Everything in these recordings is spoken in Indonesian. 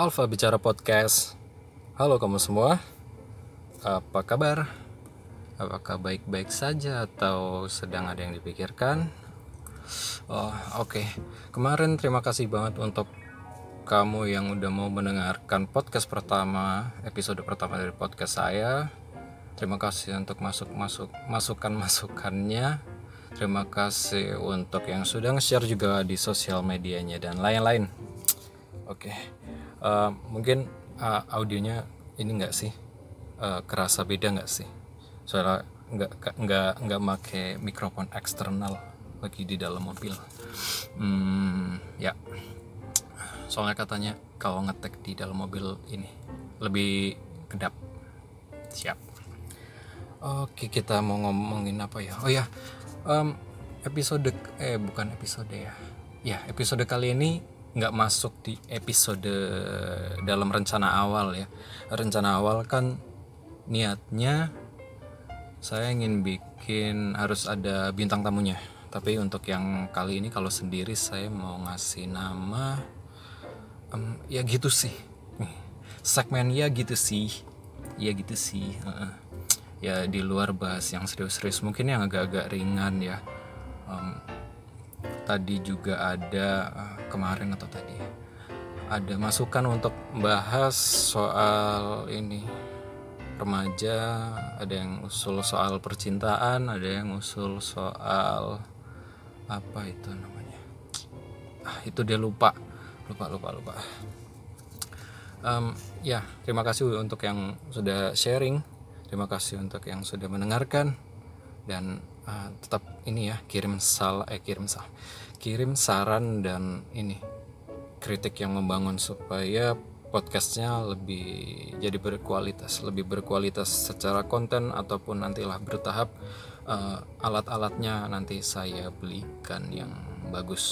Alfa Bicara Podcast. Halo kamu semua. Apa kabar? Apakah baik-baik saja atau sedang ada yang dipikirkan? Oh, oke. Kemarin terima kasih banget untuk kamu yang udah mau mendengarkan podcast pertama, episode pertama dari podcast saya. Terima kasih untuk masuk-masuk masukan-masukannya. Terima kasih untuk yang sudah nge-share juga di sosial medianya dan lain-lain. Oke, uh, mungkin uh, audionya ini enggak sih uh, kerasa beda nggak sih? Soalnya nggak nggak nggak make mikrofon eksternal lagi di dalam mobil. Hmm, ya. Soalnya katanya kalau ngetek di dalam mobil ini lebih kedap. Siap. Oke, kita mau ngomongin apa ya? Oh ya, um, episode eh bukan episode ya. Ya, episode kali ini nggak masuk di episode dalam rencana awal ya. Rencana awal kan niatnya saya ingin bikin harus ada bintang tamunya. Tapi untuk yang kali ini kalau sendiri saya mau ngasih nama um, ya gitu sih. Segmen ya gitu sih. Ya gitu sih uh, ya di luar bahas yang serius-serius. Mungkin yang agak-agak ringan ya. Um, tadi juga ada uh, kemarin atau tadi ada masukan untuk bahas soal ini remaja ada yang usul soal percintaan ada yang usul soal apa itu namanya? Ah itu dia lupa lupa lupa lupa. Um, ya terima kasih untuk yang sudah sharing terima kasih untuk yang sudah mendengarkan dan uh, tetap ini ya kirim sal eh kirim sal kirim saran dan ini kritik yang membangun supaya podcastnya lebih jadi berkualitas lebih berkualitas secara konten ataupun nantilah bertahap uh, alat-alatnya nanti saya belikan yang bagus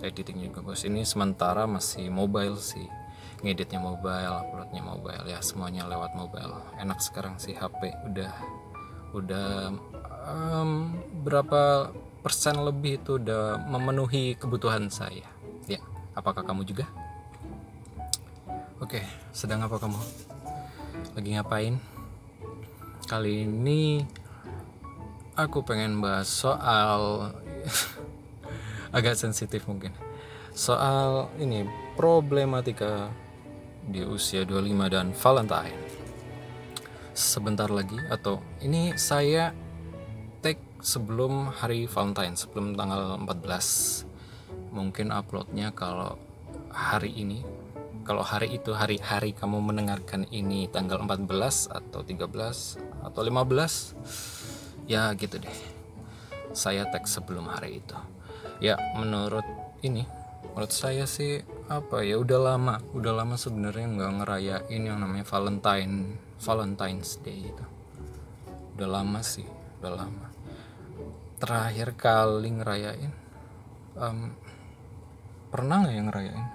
editingnya juga bagus. Ini sementara masih mobile sih ngeditnya mobile uploadnya mobile ya semuanya lewat mobile. Enak sekarang sih HP udah udah um, berapa lebih itu udah memenuhi kebutuhan saya. Ya, apakah kamu juga? Oke, sedang apa kamu? Lagi ngapain? Kali ini aku pengen bahas soal agak sensitif mungkin. Soal ini problematika di usia 25 dan Valentine. Sebentar lagi atau ini saya sebelum hari Valentine sebelum tanggal 14 mungkin uploadnya kalau hari ini. Kalau hari itu hari-hari kamu mendengarkan ini tanggal 14 atau 13 atau 15 ya gitu deh. Saya tag sebelum hari itu. Ya menurut ini menurut saya sih apa ya udah lama udah lama sebenarnya nggak ngerayain yang namanya Valentine Valentine's Day itu. Udah lama sih udah lama terakhir kali ngerayain um, pernah nggak yang ngerayain?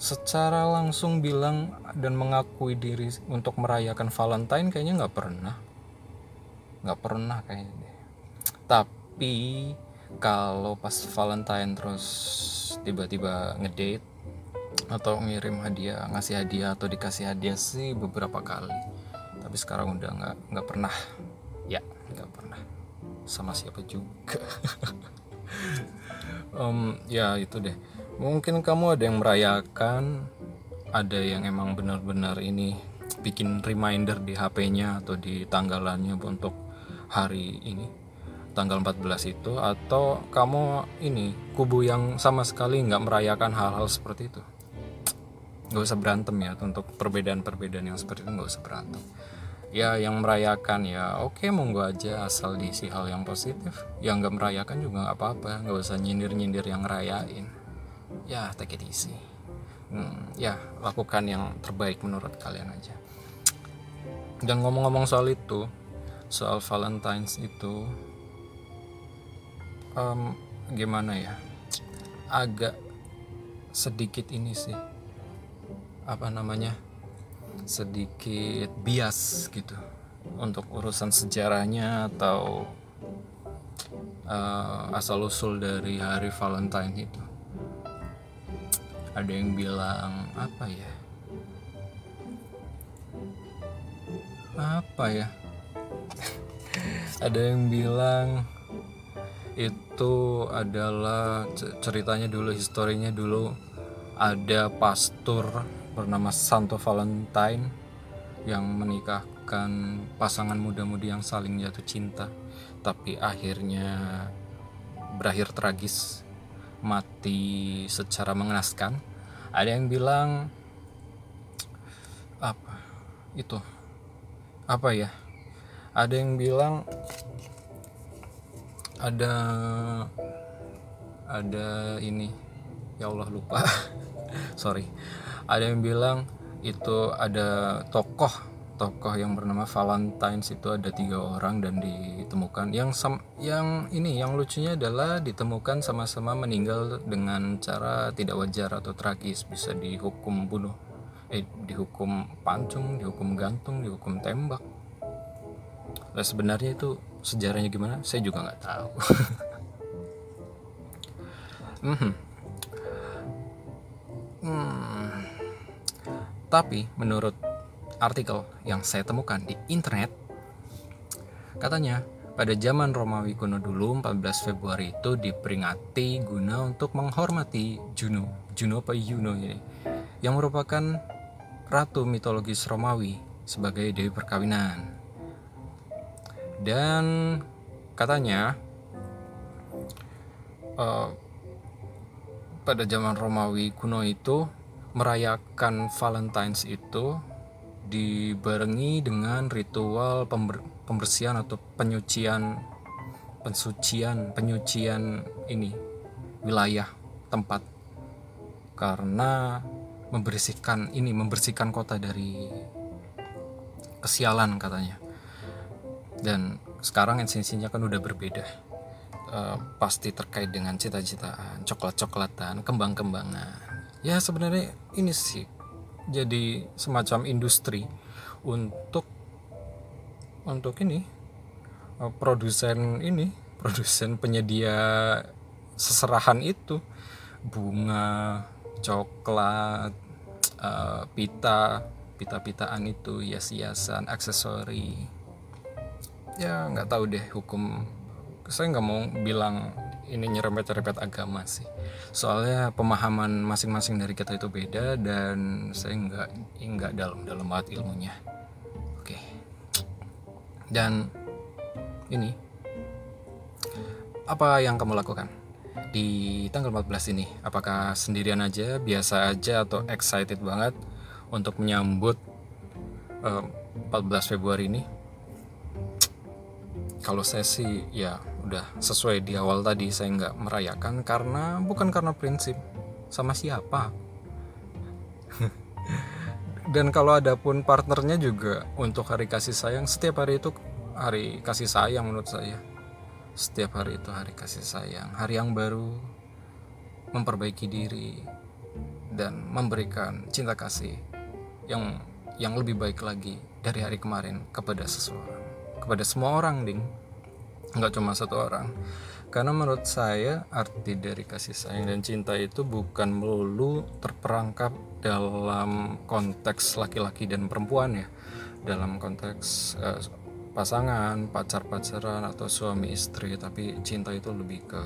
Secara langsung bilang dan mengakui diri untuk merayakan Valentine kayaknya nggak pernah. Nggak pernah kayaknya. Tapi kalau pas Valentine terus tiba-tiba ngedate atau ngirim hadiah ngasih hadiah atau dikasih hadiah sih beberapa kali. Tapi sekarang udah nggak nggak pernah. Ya nggak pernah sama siapa juga. Um, ya itu deh. Mungkin kamu ada yang merayakan ada yang emang benar-benar ini bikin reminder di HP-nya atau di tanggalannya untuk hari ini tanggal 14 itu atau kamu ini kubu yang sama sekali nggak merayakan hal-hal seperti itu? Nggak usah berantem ya untuk perbedaan-perbedaan yang seperti itu nggak usah berantem ya yang merayakan ya oke monggo aja asal diisi hal yang positif. Yang nggak merayakan juga nggak apa-apa nggak usah nyindir nyindir yang ngerayain. Ya take it easy. Hmm, ya lakukan yang terbaik menurut kalian aja. Dan ngomong-ngomong soal itu soal Valentine's itu um, gimana ya? Agak sedikit ini sih apa namanya sedikit bias gitu untuk urusan sejarahnya atau uh, asal usul dari hari Valentine itu. Ada yang bilang apa ya? Apa ya? Ada yang bilang itu adalah ceritanya dulu historinya dulu. Ada pastor bernama Santo Valentine yang menikahkan pasangan muda-mudi yang saling jatuh cinta. Tapi akhirnya berakhir tragis mati secara mengenaskan. Ada yang bilang apa itu? Apa ya? Ada yang bilang ada ada ini. Ya Allah lupa. Sorry ada yang bilang itu ada tokoh tokoh yang bernama Valentine itu ada tiga orang dan ditemukan. Yang sam yang ini yang lucunya adalah ditemukan sama-sama meninggal dengan cara tidak wajar atau tragis. Bisa dihukum bunuh eh dihukum pancung dihukum gantung dihukum tembak. Nah, sebenarnya itu sejarahnya gimana? Saya juga nggak tahu. Hmm. Hmm. Tapi menurut artikel yang saya temukan di internet katanya pada zaman Romawi kuno dulu 14 Februari itu diperingati guna untuk menghormati Juno Juno apa Juno ini yang merupakan ratu mitologis Romawi sebagai dewi perkawinan. Dan katanya uh, pada zaman Romawi kuno itu merayakan Valentine's itu dibarengi dengan ritual pember pembersihan atau penyucian pensucian penyucian ini wilayah tempat. Karena membersihkan ini membersihkan kota dari kesialan katanya. Dan sekarang esensinya kan udah berbeda. Uh, pasti terkait dengan cita-citaan coklat-coklatan kembang-kembangan ya sebenarnya ini sih jadi semacam industri untuk untuk ini eh, produsen ini produsen penyedia seserahan itu. Bunga coklat uh, pita pita-pitaan itu hias-hiasan aksesori. Ya nggak tahu deh hukum. Saya nggak mau bilang ini nyerempet-nyerempet agama sih. Soalnya pemahaman masing-masing dari kita itu beda dan saya nggak nggak dalam dalam banget ilmunya. Oke. Dan ini apa yang kamu lakukan? Di tanggal 14 ini apakah sendirian aja biasa aja atau excited banget untuk menyambut uh, eh, 14 Februari ini? Kalau saya sih ya udah sesuai di awal tadi saya nggak merayakan karena bukan karena prinsip sama siapa. Dan kalau ada pun partnernya juga untuk hari kasih sayang setiap hari itu hari kasih sayang menurut saya. Setiap hari itu hari kasih sayang hari yang baru memperbaiki diri dan memberikan cinta kasih yang yang lebih baik lagi dari hari kemarin kepada seseorang kepada semua orang ding nggak cuma satu orang. Karena menurut saya arti dari kasih sayang dan cinta itu bukan melulu terperangkap dalam konteks laki-laki dan perempuan ya. Dalam konteks uh, pasangan pacar-pacaran atau suami istri tapi cinta itu lebih ke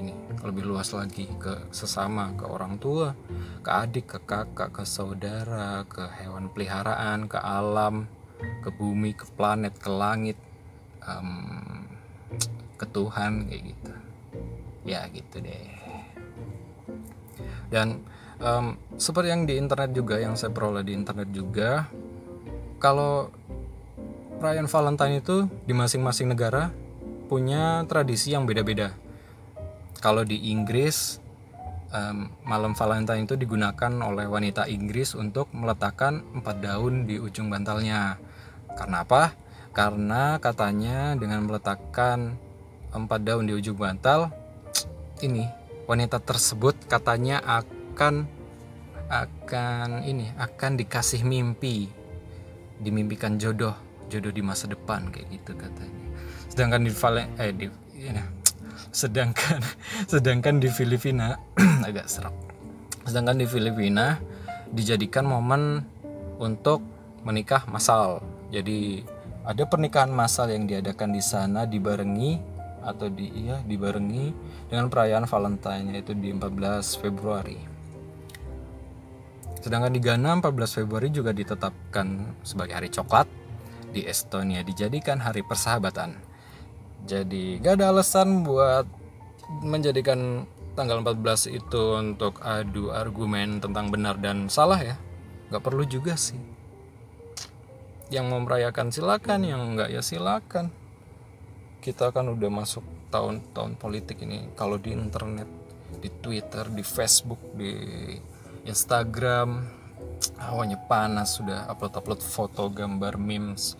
ini lebih luas lagi ke sesama ke orang tua ke adik ke kakak ke saudara ke hewan peliharaan ke alam ke bumi ke planet ke langit. Um, ke Tuhan kayak gitu. Ya gitu deh. Dan um, seperti yang di internet juga yang saya peroleh di internet juga kalau perayaan Valentine itu di masing-masing negara punya tradisi yang beda-beda. Kalau di Inggris um, malam Valentine itu digunakan oleh wanita Inggris untuk meletakkan empat daun di ujung bantalnya. Karena apa karena katanya dengan meletakkan empat daun di ujung bantal ini wanita tersebut katanya akan akan ini akan dikasih mimpi. Dimimpikan jodoh jodoh di masa depan kayak gitu katanya. Sedangkan di Vale eh di ya, sedangkan sedangkan di Filipina agak serap sedangkan di Filipina dijadikan momen untuk menikah massal. Jadi ada pernikahan massal yang diadakan di sana dibarengi atau di iya dibarengi dengan perayaan Valentine yaitu di 14 Februari. Sedangkan di Ghana 14 Februari juga ditetapkan sebagai hari coklat. Di Estonia dijadikan hari persahabatan. Jadi gak ada alasan buat menjadikan tanggal 14 itu untuk adu argumen tentang benar dan salah ya. Gak perlu juga sih. Yang mau silakan, yang enggak ya silakan. Kita kan udah masuk tahun-tahun politik ini. Kalau di internet, di Twitter, di Facebook, di Instagram, awalnya panas sudah upload-upload foto, gambar, memes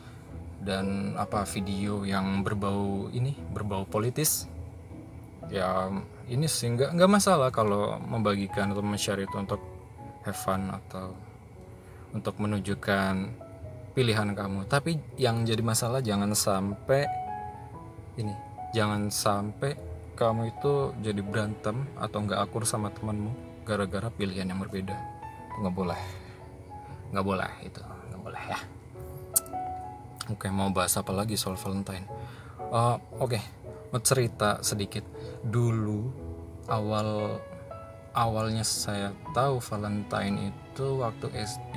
dan apa video yang berbau ini berbau politis ya ini sih nggak nggak masalah kalau membagikan atau share itu untuk have fun atau untuk menunjukkan pilihan kamu tapi yang jadi masalah jangan sampai ini jangan sampai kamu itu jadi berantem atau nggak akur sama temanmu gara-gara pilihan yang berbeda nggak boleh nggak boleh itu nggak boleh ya Oke, mau bahas apa lagi soal Valentine? Uh, Oke, mau cerita sedikit. Dulu awal awalnya saya tahu Valentine itu waktu SD.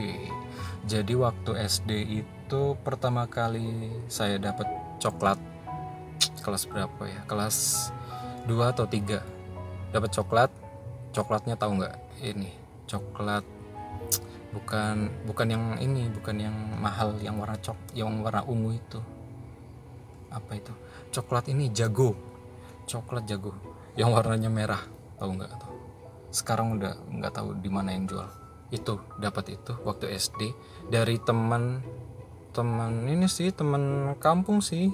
Jadi waktu SD itu pertama kali saya dapat coklat kelas berapa ya? Kelas 2 atau 3. Dapat coklat. Coklatnya tahu nggak? Ini coklat bukan bukan yang ini bukan yang mahal yang warna cok yang warna ungu itu apa itu coklat ini jago coklat jago yang warnanya merah tahu nggak sekarang udah nggak tahu di mana yang jual itu dapat itu waktu SD dari teman teman ini sih teman kampung sih.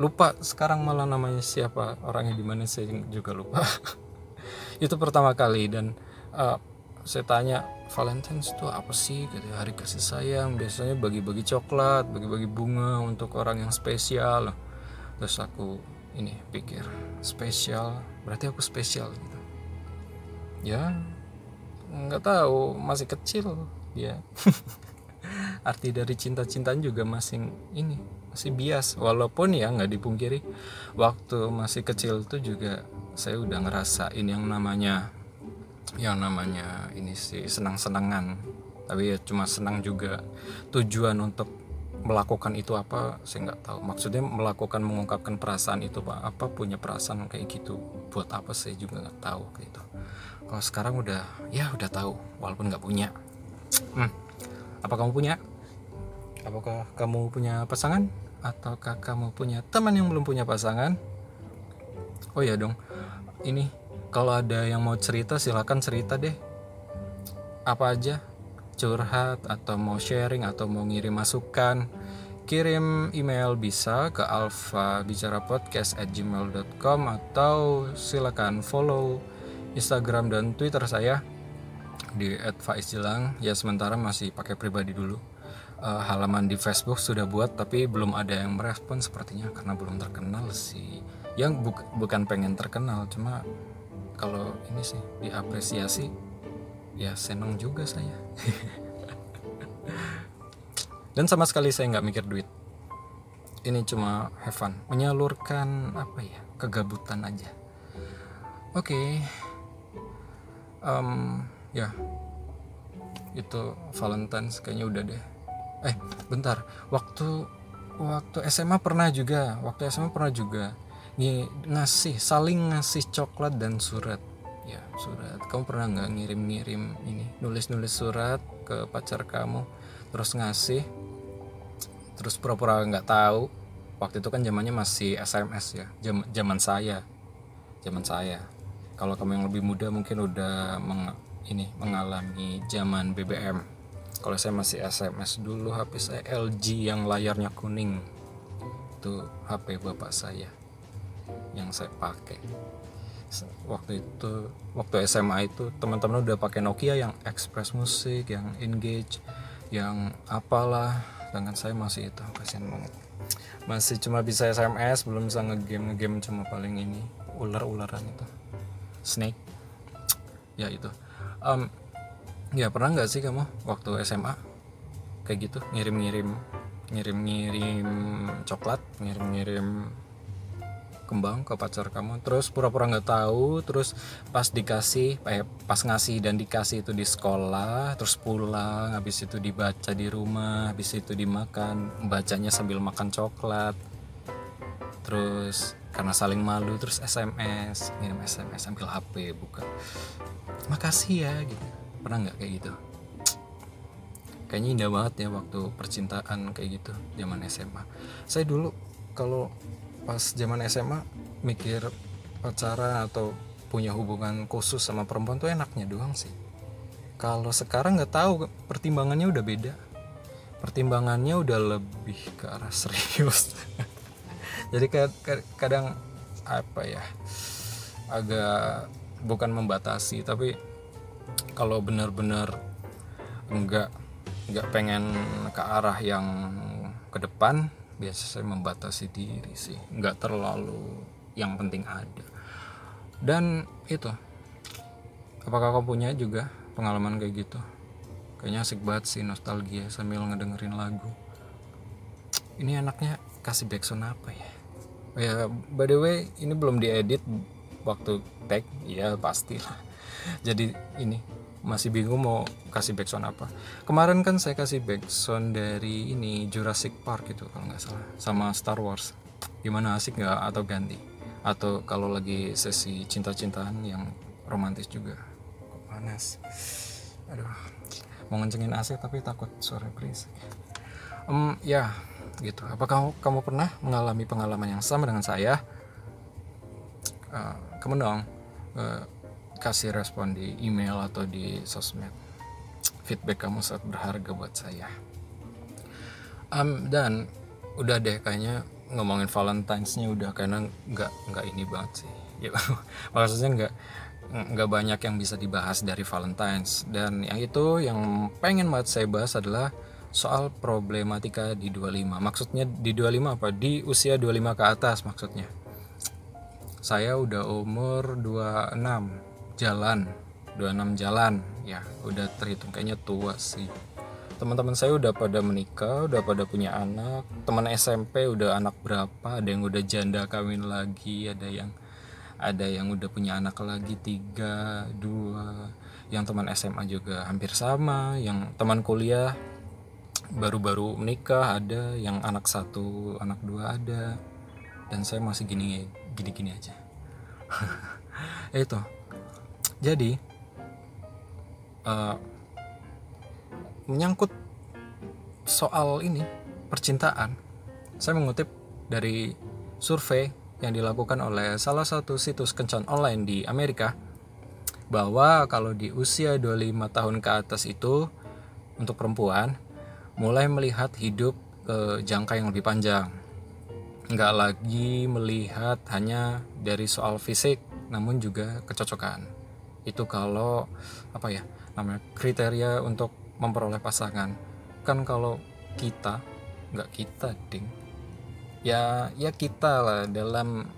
Lupa sekarang malah namanya siapa orangnya di mana saya juga lupa. Itu pertama kali dan uh, saya tanya Valentine's itu apa sih? Gitu hari kasih sayang. Biasanya bagi-bagi coklat bagi-bagi bunga untuk orang yang spesial. Terus aku ini pikir spesial? Berarti aku spesial gitu. Ya nggak tahu masih kecil ya arti dari cinta-cintaan juga masih ini masih bias. Walaupun ya nggak dipungkiri waktu masih kecil tuh juga saya udah ngerasain yang namanya yang namanya ini sih senang-senangan. Tapi ya cuma senang juga tujuan untuk melakukan itu apa saya nggak tahu. Maksudnya melakukan mengungkapkan perasaan itu pak apa punya perasaan kayak gitu buat apa saya juga nggak tahu kayak itu kalau sekarang udah ya udah tahu walaupun nggak punya. Hmm. apa kamu punya? Apakah kamu punya pasangan? Ataukah kamu punya teman yang belum punya pasangan? Oh ya dong. Ini kalau ada yang mau cerita silahkan cerita deh. Apa aja? Curhat atau mau sharing atau mau ngirim masukan. Kirim email bisa ke alfa at gmail.com atau silakan follow Instagram dan Twitter saya di @faizjilang. Ya sementara masih pakai pribadi dulu. Uh, halaman di Facebook sudah buat tapi belum ada yang merespon sepertinya karena belum terkenal sih. Yang bu bukan pengen terkenal cuma kalau ini sih diapresiasi ya seneng juga saya. Dan sama sekali saya nggak mikir duit. Ini cuma have fun. Menyalurkan apa ya? Kegabutan aja. Oke. okay. Um, ya. Itu Valentine's kayaknya udah deh. Eh bentar. Waktu waktu SMA pernah juga. Waktu SMA pernah juga. Ngasih saling ngasih coklat dan surat. Ya surat. Kamu pernah nggak ngirim-ngirim ini? Nulis-nulis surat ke pacar kamu terus ngasih terus pura-pura nggak tahu. Waktu itu kan zamannya masih SMS ya. Jam, zaman saya. Zaman saya kalau kamu yang lebih muda mungkin udah meng, ini mengalami zaman BBM kalau saya masih SMS dulu HP saya LG yang layarnya kuning. Itu HP bapak saya yang saya pakai. Waktu itu waktu SMA itu teman-teman udah pakai Nokia yang Express Music yang Engage yang apalah. Dengan saya masih itu kasihan banget. Masih cuma bisa SMS belum bisa ngegame ngegame cuma paling ini ular-ularan itu Snake. Ya itu. Um, ya pernah nggak sih kamu waktu SMA kayak gitu ngirim-ngirim ngirim-ngirim coklat ngirim-ngirim kembang ke pacar kamu terus pura-pura nggak tahu terus pas dikasih eh, pas ngasih dan dikasih itu di sekolah terus pulang habis itu dibaca di rumah habis itu dimakan bacanya sambil makan coklat terus karena saling malu terus SMS ngirim SMS sambil HP buka. Makasih ya gitu. Pernah nggak kayak gitu? Kayaknya indah banget ya waktu percintaan kayak gitu zaman SMA saya dulu kalau pas zaman SMA mikir pacaran atau punya hubungan khusus sama perempuan tuh enaknya doang sih. Kalau sekarang nggak tahu pertimbangannya udah beda. Pertimbangannya udah lebih ke arah serius jadi kadang apa ya agak bukan membatasi tapi kalau benar-benar enggak enggak pengen ke arah yang ke depan biasa saya membatasi diri sih. Nggak terlalu yang penting ada. Dan itu apakah kau punya juga pengalaman kayak gitu? Kayaknya asik banget sih nostalgia sambil ngedengerin lagu. Ini anaknya kasih backsound apa ya ya by the way ini belum diedit waktu tag. Ya pastilah jadi ini masih bingung mau kasih backsound apa. Kemarin kan saya kasih backsound dari ini Jurassic Park gitu kalau nggak salah. Sama Star Wars. Gimana asik nggak? Atau ganti? Atau kalau lagi sesi cinta-cintaan yang romantis juga. Kok panas aduh. Mau ngencengin AC tapi takut suara berisik. Um, ya gitu. Kamu, kamu pernah mengalami pengalaman yang sama dengan saya? Uh, kamu dong uh, kasih respon di email atau di sosmed. Feedback kamu sangat berharga buat saya. Um, dan udah deh kayaknya ngomongin Valentine's-nya udah karena nggak nggak ini banget sih. Ya, maksudnya nggak nggak banyak yang bisa dibahas dari Valentine's. Dan yang itu yang pengen banget saya bahas adalah soal problematika di 25 maksudnya di 25 apa? Di usia 25 ke atas maksudnya. Saya udah umur 26 jalan. 26 jalan. Ya udah terhitung. Kayaknya tua sih. Teman-teman saya udah pada menikah udah pada punya anak. Teman SMP udah anak berapa? Ada yang udah janda kawin lagi ada yang ada yang udah punya anak lagi tiga dua. Yang teman SMA juga hampir sama yang teman kuliah baru-baru menikah ada. Yang anak satu anak dua ada. Dan saya masih gini gini gini aja. Itu. Jadi uh, menyangkut soal ini percintaan, saya mengutip dari survei yang dilakukan oleh salah satu situs kencan online di Amerika bahwa kalau di usia 25 tahun ke atas itu untuk perempuan mulai melihat hidup ke jangka yang lebih panjang. Nggak lagi melihat hanya dari soal fisik namun juga kecocokan. Itu kalau apa ya namanya kriteria untuk memperoleh pasangan. Kan kalau kita nggak kita ding. Ya ya kita lah dalam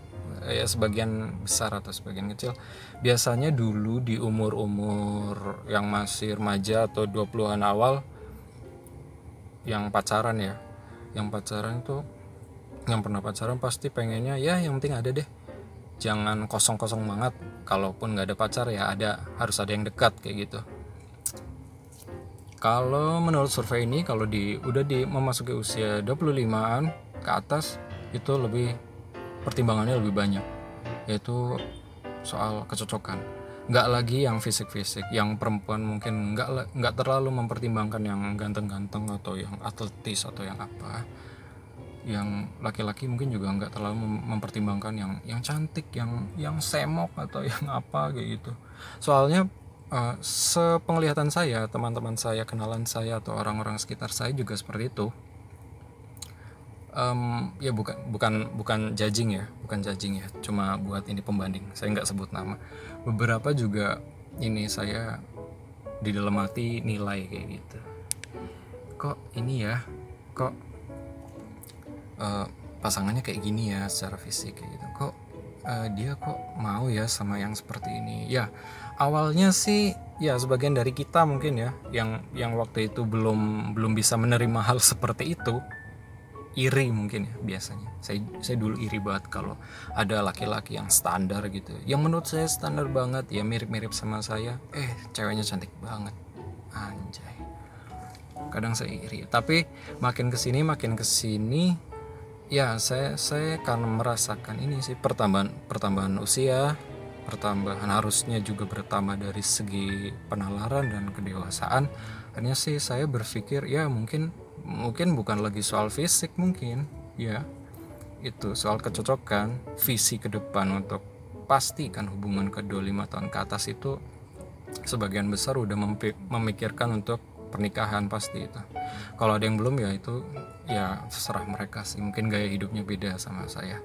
ya sebagian besar atau sebagian kecil. Biasanya dulu di umur-umur yang masih remaja atau 20-an awal yang pacaran ya. Yang pacaran itu yang pernah pacaran pasti pengennya ya yang penting ada deh. Jangan kosong-kosong banget. Kalaupun nggak ada pacar ya ada. Harus ada yang dekat kayak gitu. Kalau menurut survei ini kalau di udah di memasuki usia 25an ke atas itu lebih pertimbangannya lebih banyak. Yaitu soal kecocokan nggak lagi yang fisik-fisik yang perempuan mungkin nggak nggak terlalu mempertimbangkan yang ganteng-ganteng atau yang atletis atau yang apa. Yang laki-laki mungkin juga nggak terlalu mempertimbangkan yang yang cantik yang yang semok atau yang apa kayak gitu. Soalnya uh, sepenglihatan saya teman-teman saya kenalan saya atau orang-orang sekitar saya juga seperti itu. Um, ya bukan bukan bukan judging ya bukan judging ya cuma buat ini pembanding. Saya nggak sebut nama beberapa juga ini saya di dalam hati nilai kayak gitu. Kok ini ya? Kok uh, pasangannya kayak gini ya secara fisik kayak gitu? Kok uh, dia kok mau ya sama yang seperti ini? Ya awalnya sih ya sebagian dari kita mungkin ya yang yang waktu itu belum belum bisa menerima hal seperti itu iri mungkin ya biasanya. Saya saya dulu iri banget kalau ada laki-laki yang standar gitu. Yang menurut saya standar banget ya mirip-mirip sama saya eh ceweknya cantik banget. Anjay. Kadang saya iri. Tapi makin ke sini makin ke sini ya saya saya karena merasakan ini sih pertambahan pertambahan usia pertambahan harusnya juga bertambah dari segi penalaran dan kedewasaan. Hanya sih saya berpikir ya mungkin mungkin bukan lagi soal fisik mungkin ya. Itu soal kecocokan visi ke depan untuk pastikan hubungan kedua lima tahun ke atas itu sebagian besar udah memikirkan untuk pernikahan pasti itu. Kalau ada yang belum ya itu ya terserah mereka sih. Mungkin gaya hidupnya beda sama saya.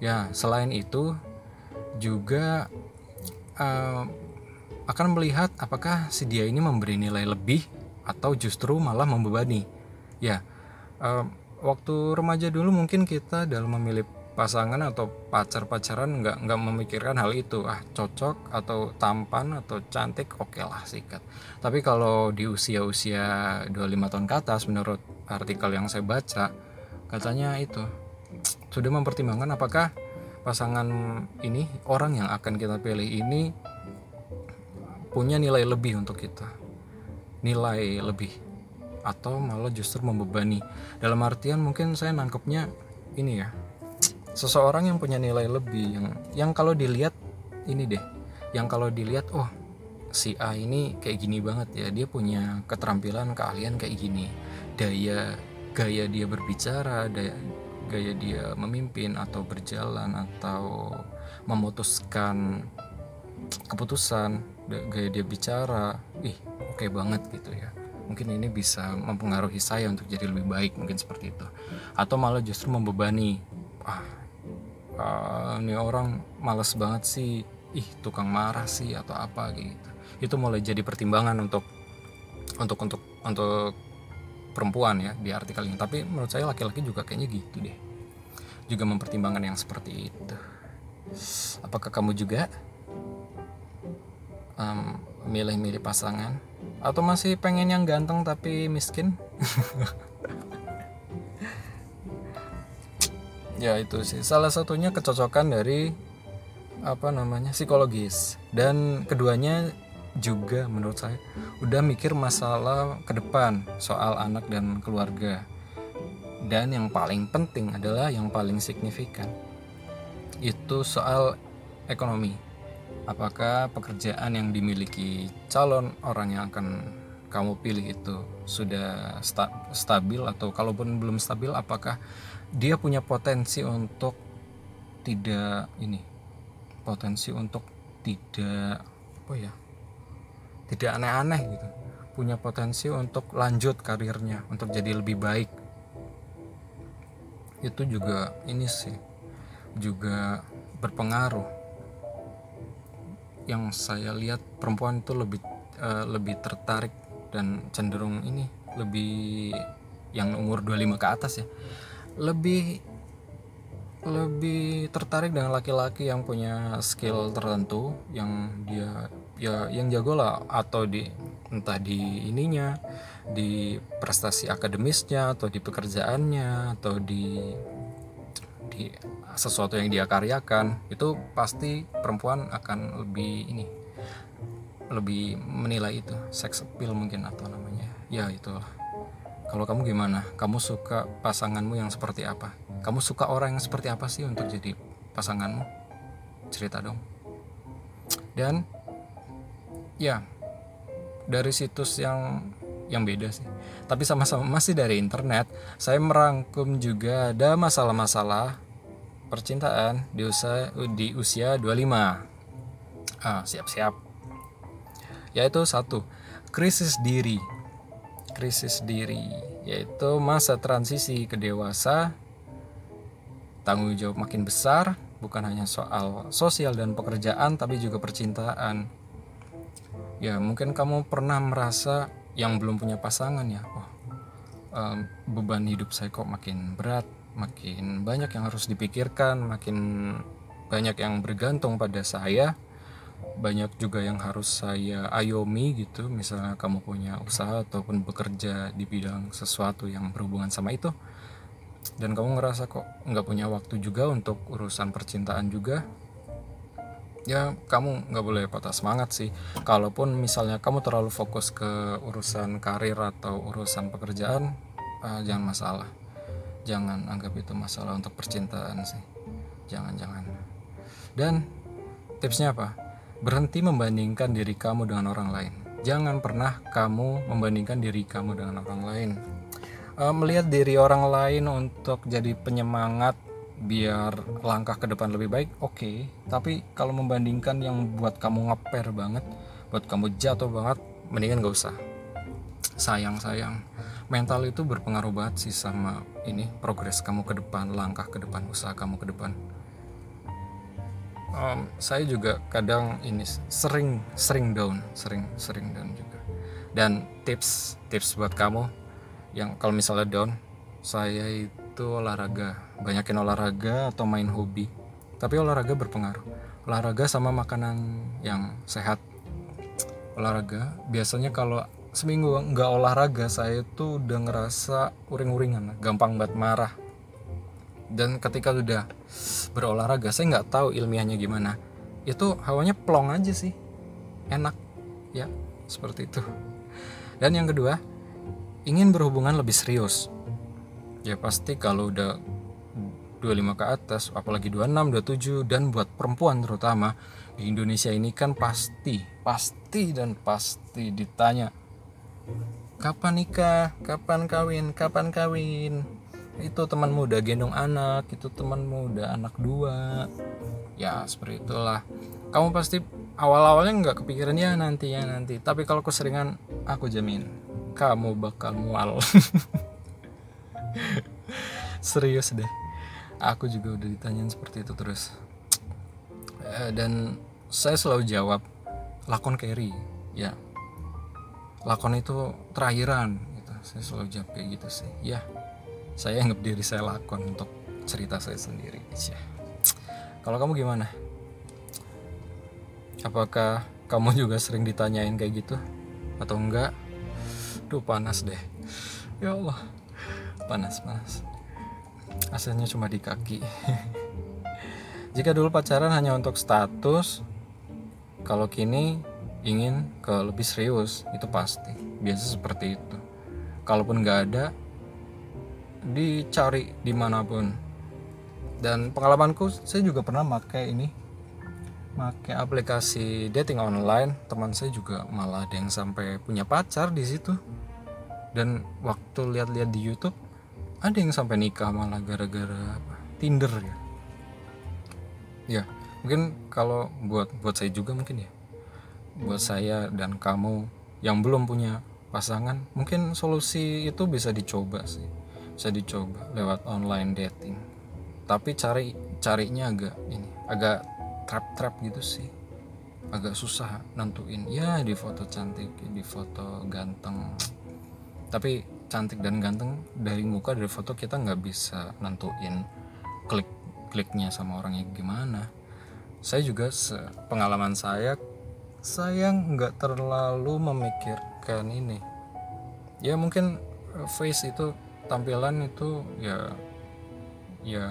Ya selain itu juga uh, akan melihat apakah si dia ini memberi nilai lebih atau justru malah membebani ya uh, waktu remaja dulu mungkin kita dalam memilih pasangan atau pacar-pacaran nggak nggak memikirkan hal itu. Ah cocok atau tampan atau cantik oke okay lah sikat. Tapi kalau di usia-usia 25 tahun ke atas menurut artikel yang saya baca katanya itu sudah mempertimbangkan apakah pasangan ini orang yang akan kita pilih ini punya nilai lebih untuk kita. Nilai lebih atau malah justru membebani. Dalam artian mungkin saya nangkepnya ini ya. Seseorang yang punya nilai lebih yang yang kalau dilihat ini deh. Yang kalau dilihat oh si A ini kayak gini banget ya. Dia punya keterampilan keahlian kayak gini. Daya gaya dia berbicara daya gaya dia memimpin atau berjalan atau memutuskan keputusan gaya dia bicara. Ih oke okay banget gitu ya mungkin ini bisa mempengaruhi saya untuk jadi lebih baik mungkin seperti itu. Atau malah justru membebani ah uh, ini orang males banget sih ih tukang marah sih atau apa gitu. Itu mulai jadi pertimbangan untuk untuk untuk untuk perempuan ya di artikel ini. Tapi menurut saya laki-laki juga kayaknya gitu deh. Juga mempertimbangkan yang seperti itu. Apakah kamu juga um, milih-milih pasangan? Atau masih pengen yang ganteng tapi miskin? Ya itu sih. Salah satunya kecocokan dari apa namanya psikologis. Dan keduanya juga menurut saya udah mikir masalah ke depan soal anak dan keluarga. Dan yang paling penting adalah yang paling signifikan. Itu soal ekonomi apakah pekerjaan yang dimiliki calon orang yang akan kamu pilih itu sudah sta stabil? Atau kalaupun belum stabil apakah dia punya potensi untuk tidak ini potensi untuk tidak apa ya tidak aneh-aneh gitu? Punya potensi untuk lanjut karirnya untuk jadi lebih baik. Itu juga ini sih juga berpengaruh yang saya lihat perempuan itu lebih uh, lebih tertarik dan cenderung ini lebih yang umur 25 ke atas ya. Lebih lebih tertarik dengan laki-laki yang punya skill tertentu yang dia ya yang jago lah. Atau di entah di ininya di prestasi akademisnya atau di pekerjaannya atau di sesuatu yang dia karyakan itu pasti perempuan akan lebih ini lebih menilai itu seks appeal mungkin atau namanya. Ya itulah. Kalau kamu gimana? Kamu suka pasanganmu yang seperti apa? Kamu suka orang yang seperti apa sih untuk jadi pasanganmu? Cerita dong. Dan ya dari situs yang yang beda sih. Tapi sama-sama masih dari internet saya merangkum juga ada masalah-masalah percintaan di usia di usia 25 ah siap-siap. Yaitu satu krisis diri. Krisis diri yaitu masa transisi ke dewasa. Tanggung jawab makin besar bukan hanya soal sosial dan pekerjaan tapi juga percintaan. Ya mungkin kamu pernah merasa yang belum punya pasangan ya? Oh, beban hidup saya kok makin berat makin banyak yang harus dipikirkan makin banyak yang bergantung pada saya. Banyak juga yang harus saya ayomi gitu misalnya kamu punya usaha ataupun bekerja di bidang sesuatu yang berhubungan sama itu. Dan kamu ngerasa kok nggak punya waktu juga untuk urusan percintaan juga. Ya kamu nggak boleh patah semangat sih. Kalaupun misalnya kamu terlalu fokus ke urusan karir atau urusan pekerjaan uh, jangan masalah jangan anggap itu masalah untuk percintaan sih jangan jangan dan tipsnya apa Berhenti membandingkan diri kamu dengan orang lain. Jangan pernah kamu membandingkan diri kamu dengan orang lain. Uh, melihat diri orang lain untuk jadi penyemangat biar langkah ke depan lebih baik, oke. Okay. Tapi kalau membandingkan yang buat kamu ngeper banget, buat kamu jatuh banget, mendingan gak usah. Sayang sayang, mental itu berpengaruh banget sih sama ini progres kamu ke depan, langkah ke depan, usaha kamu ke depan. Um, saya juga kadang ini sering sering down sering sering down juga. Dan tips tips buat kamu yang kalau misalnya down saya itu olahraga. Banyakin olahraga atau main hobi. Tapi olahraga berpengaruh. Olahraga sama makanan yang sehat. Olahraga biasanya kalau seminggu nggak olahraga saya itu udah ngerasa uring-uringan gampang banget marah. Dan ketika udah berolahraga saya nggak tahu ilmiahnya gimana. Itu hawanya plong aja sih enak ya seperti itu. Dan yang kedua ingin berhubungan lebih serius. Ya pasti kalau udah 25 ke atas apalagi 26 27 dan buat perempuan terutama di Indonesia ini kan pasti pasti dan pasti ditanya kapan nikah? Kapan kawin? Kapan kawin? Itu teman muda gendong anak itu teman muda anak dua. Ya seperti itulah. Kamu pasti awal-awalnya nggak kepikiran ya nanti ya nanti. Tapi kalau keseringan aku jamin kamu bakal mual. Serius deh. Aku juga udah ditanyain seperti itu terus. Eh, dan saya selalu jawab lakon carry. Ya lakon itu terakhiran gitu. Saya selalu jawab kayak gitu sih. Ya saya anggap diri saya lakon untuk cerita saya sendiri ya. kalau kamu gimana? Apakah kamu juga sering ditanyain kayak gitu? Atau enggak? Duh panas deh. Ya Allah. Panas panas. Asalnya cuma di kaki. Jika dulu pacaran hanya untuk status kalau kini ingin ke lebih serius itu pasti. Biasa seperti itu. Kalaupun nggak ada dicari di mana pun. Dan pengalamanku saya juga pernah pakai ini. Pakai aplikasi dating online. Teman saya juga malah ada yang sampai punya pacar di situ. Dan waktu lihat-lihat di YouTube ada yang sampai nikah malah gara-gara Tinder ya. Ya mungkin kalau buat buat saya juga mungkin ya buat saya dan kamu yang belum punya pasangan mungkin solusi itu bisa dicoba sih. Bisa dicoba lewat online dating. Tapi cari carinya agak ini agak trap trap gitu sih. Agak susah nentuin. Ya di foto cantik di foto ganteng. Tapi cantik dan ganteng dari muka dari foto kita nggak bisa nentuin klik kliknya sama orangnya gimana. Saya juga pengalaman saya saya nggak terlalu memikirkan ini. Ya mungkin eh, face itu tampilan itu ya ya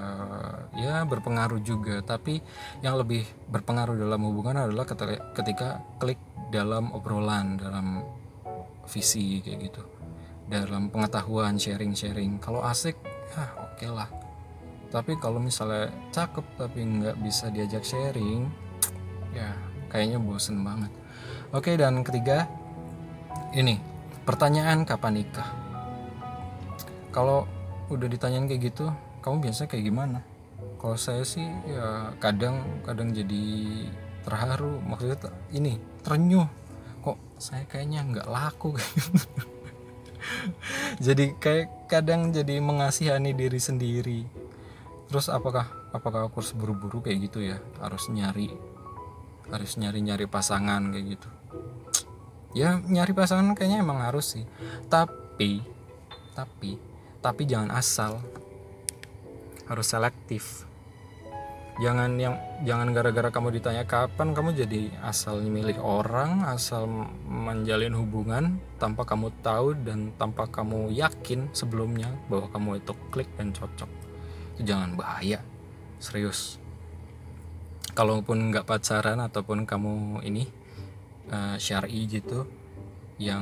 ya berpengaruh juga. Tapi yang lebih berpengaruh dalam hubungan adalah ketika klik dalam obrolan dalam visi kayak gitu. Dalam pengetahuan sharing-sharing. Kalau asik ya oke okay lah. Tapi kalau misalnya cakep tapi nggak bisa diajak sharing ya kayaknya bosen banget. Oke dan ketiga ini pertanyaan kapan nikah? Kalau udah ditanyain kayak gitu kamu biasa kayak gimana? Kalau saya sih ya kadang kadang jadi terharu maksudnya ini terenyuh. Kok saya kayaknya nggak laku? Jadi kayak kadang jadi mengasihani diri sendiri. Terus apakah apakah aku harus buru-buru kayak gitu ya? Harus nyari harus nyari-nyari pasangan kayak gitu. Ya nyari pasangan kayaknya emang harus sih. Tapi tapi tapi jangan asal. Harus selektif. Jangan yang jangan gara-gara kamu ditanya kapan kamu jadi asal milih orang asal menjalin hubungan tanpa kamu tahu dan tanpa kamu yakin sebelumnya bahwa kamu itu klik dan cocok. Itu jangan bahaya. Serius kalaupun nggak pacaran ataupun kamu ini uh, syari gitu yang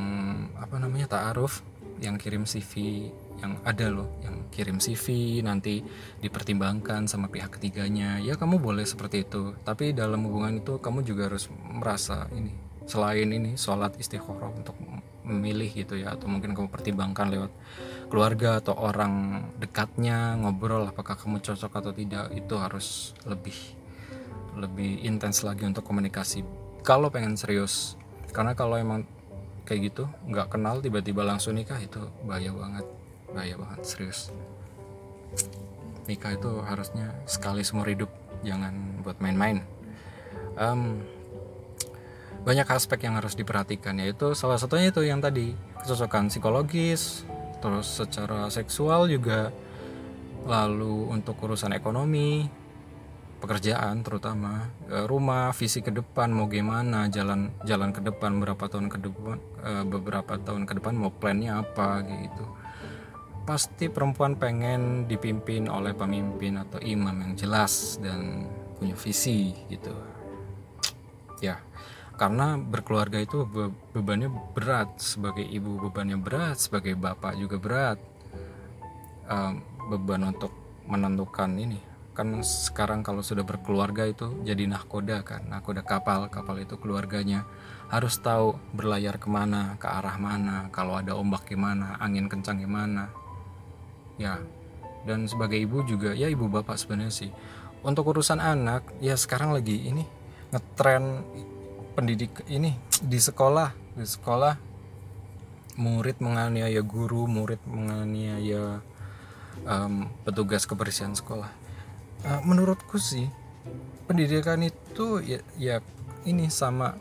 apa namanya taaruf yang kirim CV yang ada loh yang kirim CV nanti dipertimbangkan sama pihak ketiganya ya kamu boleh seperti itu. Tapi dalam hubungan itu kamu juga harus merasa ini selain ini sholat istikharah untuk memilih gitu ya atau mungkin kamu pertimbangkan lewat keluarga atau orang dekatnya ngobrol apakah kamu cocok atau tidak itu harus lebih lebih intens lagi untuk komunikasi. Kalau pengen serius karena kalau emang kayak gitu nggak kenal tiba-tiba langsung nikah itu bahaya banget. Bahaya banget serius. Nikah itu harusnya sekali seumur hidup jangan buat main-main. Um, banyak aspek yang harus diperhatikan yaitu salah satunya itu yang tadi kecocokan psikologis terus secara seksual juga lalu untuk urusan ekonomi pekerjaan terutama e, rumah visi ke depan mau gimana jalan jalan ke depan berapa tahun ke depan e, beberapa tahun ke depan mau plannya apa gitu. Pasti perempuan pengen dipimpin oleh pemimpin atau imam yang jelas dan punya visi gitu. Ya karena berkeluarga itu be bebannya berat sebagai ibu bebannya berat sebagai bapak juga berat. Um, beban untuk menentukan ini kan sekarang kalau sudah berkeluarga itu jadi nahkoda kan nahkoda kapal. Kapal itu keluarganya harus tahu berlayar ke mana ke arah mana kalau ada ombak gimana angin kencang gimana ya dan sebagai ibu juga ya ibu bapak sebenarnya sih. Untuk urusan anak ya sekarang lagi ini ngetren pendidik ini di sekolah di sekolah murid menganiaya guru murid menganiaya um, petugas kebersihan sekolah uh, menurutku sih pendidikan itu ya, ya ini sama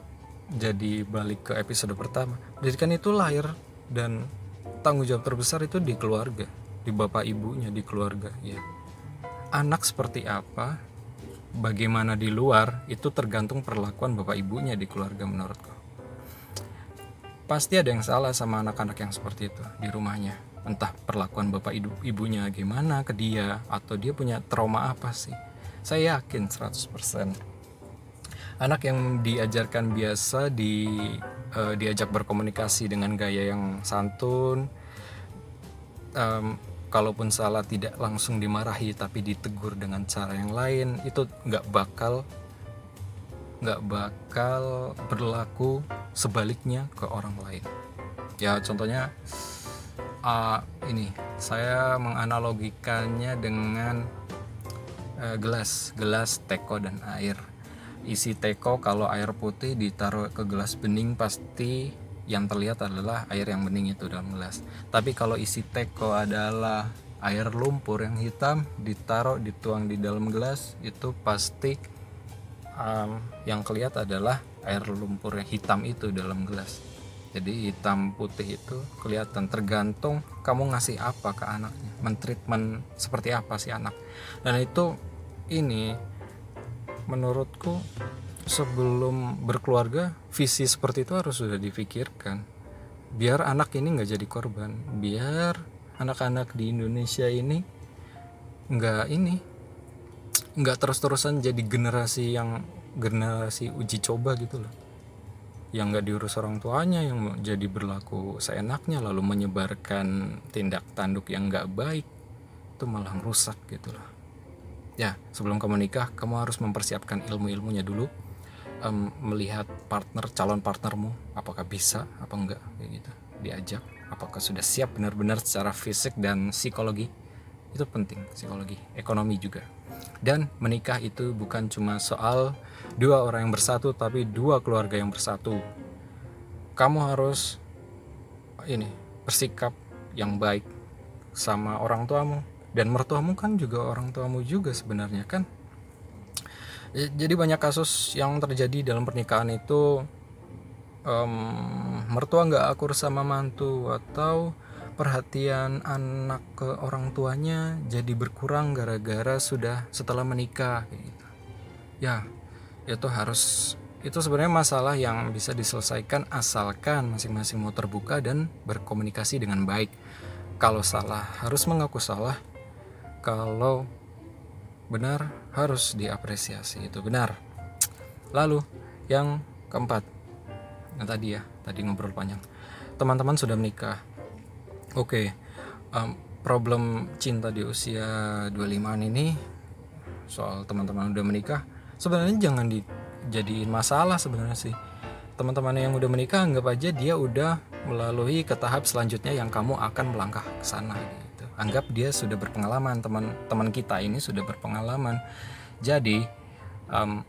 jadi balik ke episode pertama. Pendidikan itu lahir dan tanggung jawab terbesar itu di keluarga di bapak ibunya di keluarga ya. Anak seperti apa bagaimana di luar itu tergantung perlakuan bapak ibunya di keluarga menurutku. Pasti ada yang salah sama anak-anak yang seperti itu di rumahnya entah perlakuan bapak ibu ibunya gimana ke dia atau dia punya trauma apa sih? Saya yakin 100% anak yang diajarkan biasa di uh, diajak berkomunikasi dengan gaya yang santun um, kalaupun salah tidak langsung dimarahi tapi ditegur dengan cara yang lain itu nggak bakal nggak bakal berlaku sebaliknya ke orang lain. Ya contohnya uh, ini saya menganalogikannya dengan uh, gelas gelas teko dan air isi teko kalau air putih ditaruh ke gelas bening pasti yang terlihat adalah air yang bening itu dalam gelas. Tapi kalau isi teko adalah air lumpur yang hitam ditaruh dituang di dalam gelas itu pasti um, yang kelihatan adalah air lumpur yang hitam itu dalam gelas. Jadi hitam putih itu kelihatan tergantung kamu ngasih apa ke anaknya, mentreatment seperti apa sih anak. Dan itu ini menurutku sebelum berkeluarga visi seperti itu harus sudah difikirkan biar anak ini nggak jadi korban. Biar anak-anak di Indonesia ini nggak ini nggak terus-terusan jadi generasi yang generasi uji coba gitu loh yang nggak diurus orang tuanya yang jadi berlaku seenaknya lalu menyebarkan tindak tanduk yang nggak baik itu malah rusak gitu loh. Ya sebelum kamu nikah kamu harus mempersiapkan ilmu-ilmunya dulu. Um, melihat partner calon partnermu apakah bisa apa enggak kayak gitu. Diajak apakah sudah siap benar-benar secara fisik dan psikologi. Itu penting psikologi. Ekonomi juga. Dan menikah itu bukan cuma soal dua orang yang bersatu tapi dua keluarga yang bersatu. Kamu harus ini bersikap yang baik sama orang tuamu. Dan mertuamu kan juga orang tuamu juga sebenarnya kan? Jadi banyak kasus yang terjadi dalam pernikahan itu um, mertua nggak akur sama mantu atau perhatian anak ke orang tuanya jadi berkurang gara-gara sudah setelah menikah gitu. ya itu harus itu sebenarnya masalah yang bisa diselesaikan asalkan masing-masing mau terbuka dan berkomunikasi dengan baik. Kalau salah harus mengaku salah. Kalau benar harus diapresiasi itu benar. Lalu yang keempat. Nah tadi ya tadi ngobrol panjang. Teman-teman sudah menikah. Oke um, problem cinta di usia 25an ini soal teman-teman udah menikah sebenarnya jangan dijadiin masalah sebenarnya sih teman-teman yang udah menikah anggap aja dia udah melalui ke tahap selanjutnya yang kamu akan melangkah ke sana gitu. Anggap dia sudah berpengalaman, teman-teman kita ini sudah berpengalaman. Jadi um,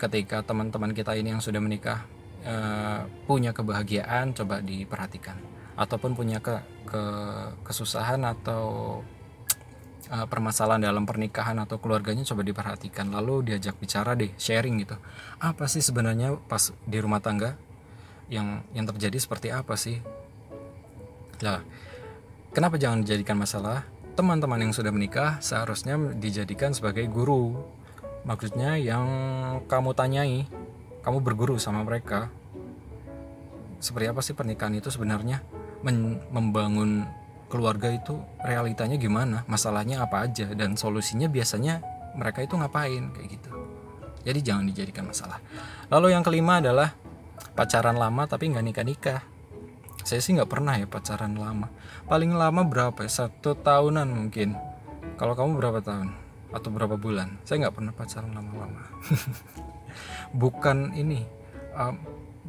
ketika teman-teman kita ini yang sudah menikah uh, punya kebahagiaan, coba diperhatikan. Ataupun punya ke, ke kesusahan atau uh, permasalahan dalam pernikahan atau keluarganya coba diperhatikan. Lalu diajak bicara deh sharing gitu. Apa sih sebenarnya pas di rumah tangga yang yang terjadi seperti apa sih? Lah kenapa jangan dijadikan masalah? Teman-teman yang sudah menikah seharusnya dijadikan sebagai guru. Maksudnya yang kamu tanyai kamu berguru sama mereka seperti apa sih pernikahan itu sebenarnya? Membangun keluarga itu realitanya gimana? Masalahnya apa aja? Dan solusinya biasanya mereka itu ngapain? Kayak gitu. Jadi jangan dijadikan masalah. Lalu yang kelima adalah pacaran lama tapi nggak nikah nikah saya sih nggak pernah ya pacaran lama. Paling lama berapa ya? Satu tahunan mungkin. Kalau kamu berapa tahun? Atau berapa bulan? Saya nggak pernah pacaran lama-lama. Bukan ini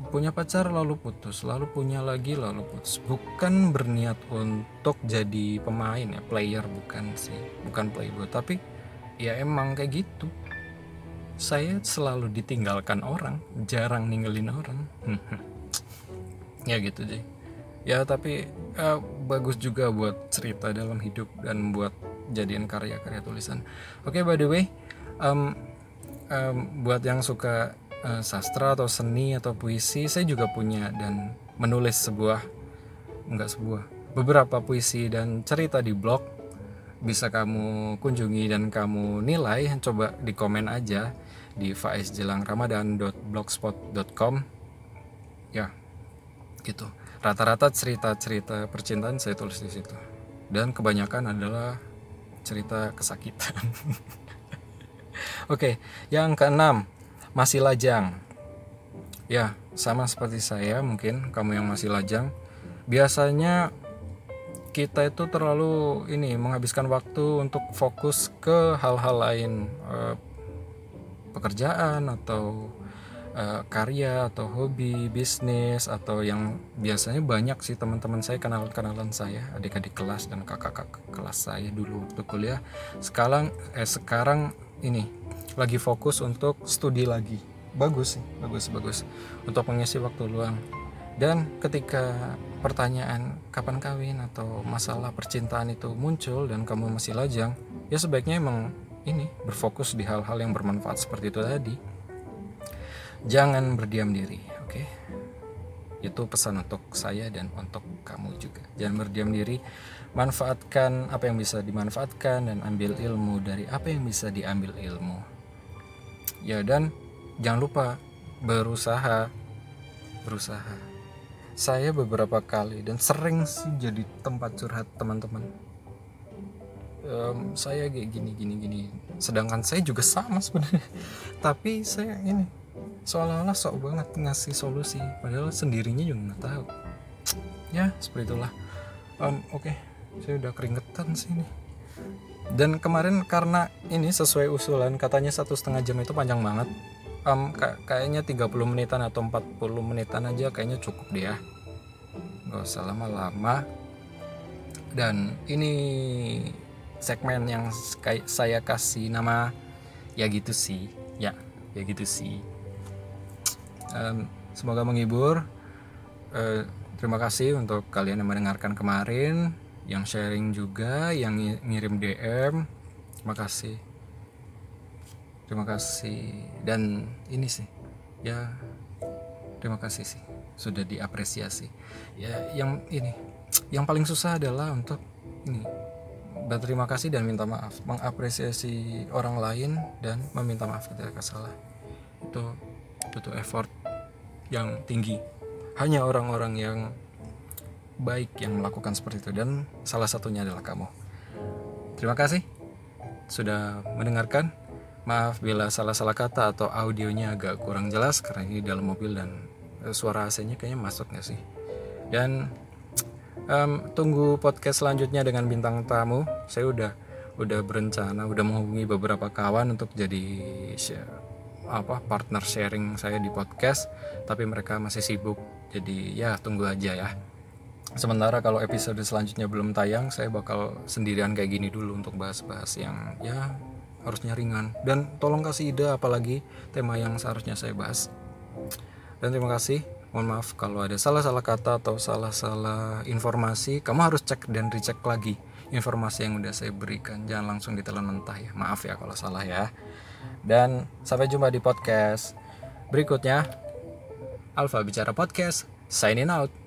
punya pacar lalu putus lalu punya lagi lalu putus. Bukan berniat untuk jadi pemain ya player bukan sih. Bukan playboy tapi ya emang kayak gitu. Saya selalu ditinggalkan orang jarang ninggalin orang. Ya gitu sih ya tapi eh, bagus juga buat cerita dalam hidup dan buat jadian karya-karya tulisan. Oke okay, by the way um, um, buat yang suka uh, sastra atau seni atau puisi saya juga punya dan menulis sebuah enggak sebuah beberapa puisi dan cerita di blog. Bisa kamu kunjungi dan kamu nilai coba di komen aja di faizjelangramadan.blogspot.com ya gitu. Rata-rata cerita-cerita percintaan saya tulis di situ. Dan kebanyakan adalah cerita kesakitan. Oke yang keenam masih lajang. Ya sama seperti saya mungkin kamu yang masih lajang. Biasanya kita itu terlalu ini menghabiskan waktu untuk fokus ke hal-hal lain eh, pekerjaan atau eh, karya atau hobi bisnis atau yang biasanya banyak sih teman-teman saya kenalan-kenalan saya adik-adik kelas dan kakak-kakak kelas saya dulu waktu kuliah. Sekarang eh sekarang ini lagi fokus untuk studi lagi. Bagus sih bagus bagus. Untuk mengisi waktu luang. Dan ketika pertanyaan kapan kawin atau masalah percintaan itu muncul dan kamu masih lajang ya sebaiknya emang ini berfokus di hal-hal yang bermanfaat seperti itu tadi. Jangan berdiam diri oke? okay? Itu pesan untuk saya dan untuk kamu juga. Jangan berdiam diri. Manfaatkan apa yang bisa dimanfaatkan dan ambil ilmu dari apa yang bisa diambil ilmu. Ya dan jangan lupa berusaha. Berusaha. Saya beberapa kali dan sering sih jadi tempat curhat teman-teman. Um, saya kayak gini gini gini. Sedangkan saya juga sama sebenarnya. Tapi saya ini seolah-olah sok banget ngasih solusi padahal sendirinya juga nggak tahu. Ya seperti itulah. Um, oke okay. saya udah keringetan sih ini. Dan kemarin karena ini sesuai usulan katanya satu setengah jam itu panjang banget. Um, kayaknya 30 menitan atau 40 menitan aja kayaknya cukup deh ya. Gak usah lama-lama. Dan ini segmen yang saya kasih nama ya gitu sih. Ya ya gitu sih um, semoga menghibur. Uh, terima kasih untuk kalian yang mendengarkan kemarin yang sharing juga yang ngirim DM terima kasih. Terima kasih. Dan ini sih ya terima kasih sih. Sudah diapresiasi. Ya yang ini yang paling susah adalah untuk ini berterima kasih dan minta maaf. Mengapresiasi orang lain dan meminta maaf ketika salah itu butuh effort yang tinggi. Hanya orang-orang yang baik yang melakukan seperti itu. Dan salah satunya adalah kamu. Terima kasih sudah mendengarkan. Maaf bila salah-salah kata atau audionya agak kurang jelas karena ini dalam mobil dan eh, suara AC-nya kayaknya masuk nggak sih? Dan um, tunggu podcast selanjutnya dengan bintang tamu. Saya udah udah berencana udah menghubungi beberapa kawan untuk jadi share, apa partner sharing saya di podcast tapi mereka masih sibuk. Jadi ya tunggu aja ya. Sementara kalau episode selanjutnya belum tayang saya bakal sendirian kayak gini dulu untuk bahas-bahas yang ya harusnya ringan. Dan tolong kasih ide apalagi tema yang seharusnya saya bahas. Dan terima kasih. Mohon maaf kalau ada salah-salah kata atau salah-salah informasi. Kamu harus cek dan recheck lagi informasi yang udah saya berikan. Jangan langsung ditelan mentah ya. Maaf ya kalau salah ya dan sampai jumpa di podcast berikutnya. Alfa Bicara Podcast signing out